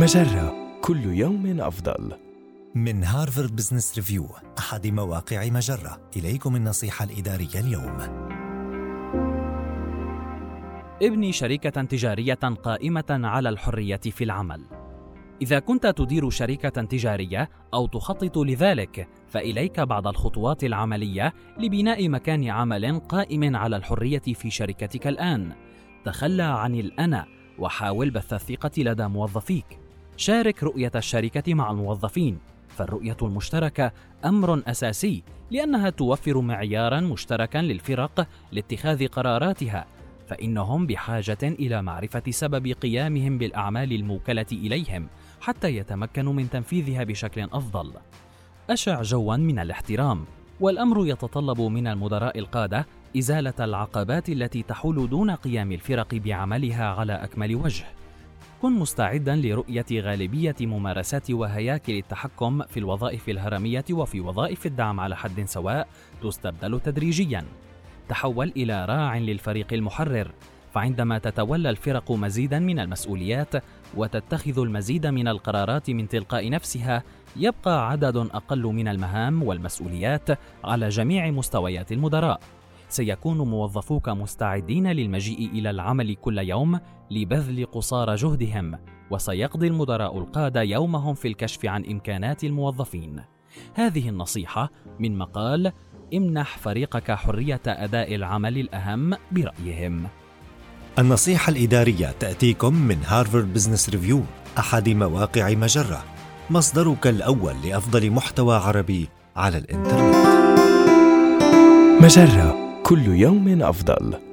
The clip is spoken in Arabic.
مجرة كل يوم أفضل. من Harvard Business Review أحد مواقع مجرة إليكم النصيحة الإدارية اليوم ابني شركة تجارية قائمة على الحرية في العمل. إذا كنت تدير شركة تجارية أو تخطط لذلك، فإليك بعض الخطوات العملية لبناء مكان عمل قائم على الحرية في شركتك الآن. تخلى عن الأنا وحاول بث الثقة لدى موظفيك. شارك رؤية الشركة مع الموظفين، فالرؤية المشتركة أمر أساسي لأنها توفر معيارا مشتركا للفرق لاتخاذ قراراتها فإنهم بحاجة إلى معرفة سبب قيامهم بالأعمال الموكلة إليهم حتى يتمكنوا من تنفيذها بشكل أفضل. أشع جوا من الاحترام، والأمر يتطلب من المدراء القادة إزالة العقبات التي تحول دون قيام الفرق بعملها على أكمل وجه. كن مستعدا لرؤية غالبية ممارسات وهياكل التحكم في الوظائف الهرمية وفي وظائف الدعم على حد سواء تستبدل تدريجيا. تحول إلى راع للفريق المحرر، فعندما تتولى الفرق مزيدا من المسؤوليات وتتخذ المزيد من القرارات من تلقاء نفسها، يبقى عدد أقل من المهام والمسؤوليات على جميع مستويات المدراء. سيكون موظفوك مستعدين للمجيء إلى العمل كل يوم لبذل قصارى جهدهم وسيقضي المدراء القادة يومهم في الكشف عن إمكانات الموظفين. هذه النصيحة من مقال امنح فريقك حرية أداء العمل الأهم برأيهم. النصيحة الإدارية تأتيكم من Harvard Business Review أحد مواقع مجرة. مصدرك الأول لأفضل محتوى عربي على الإنترنت. مجرة. كل يوم أفضل.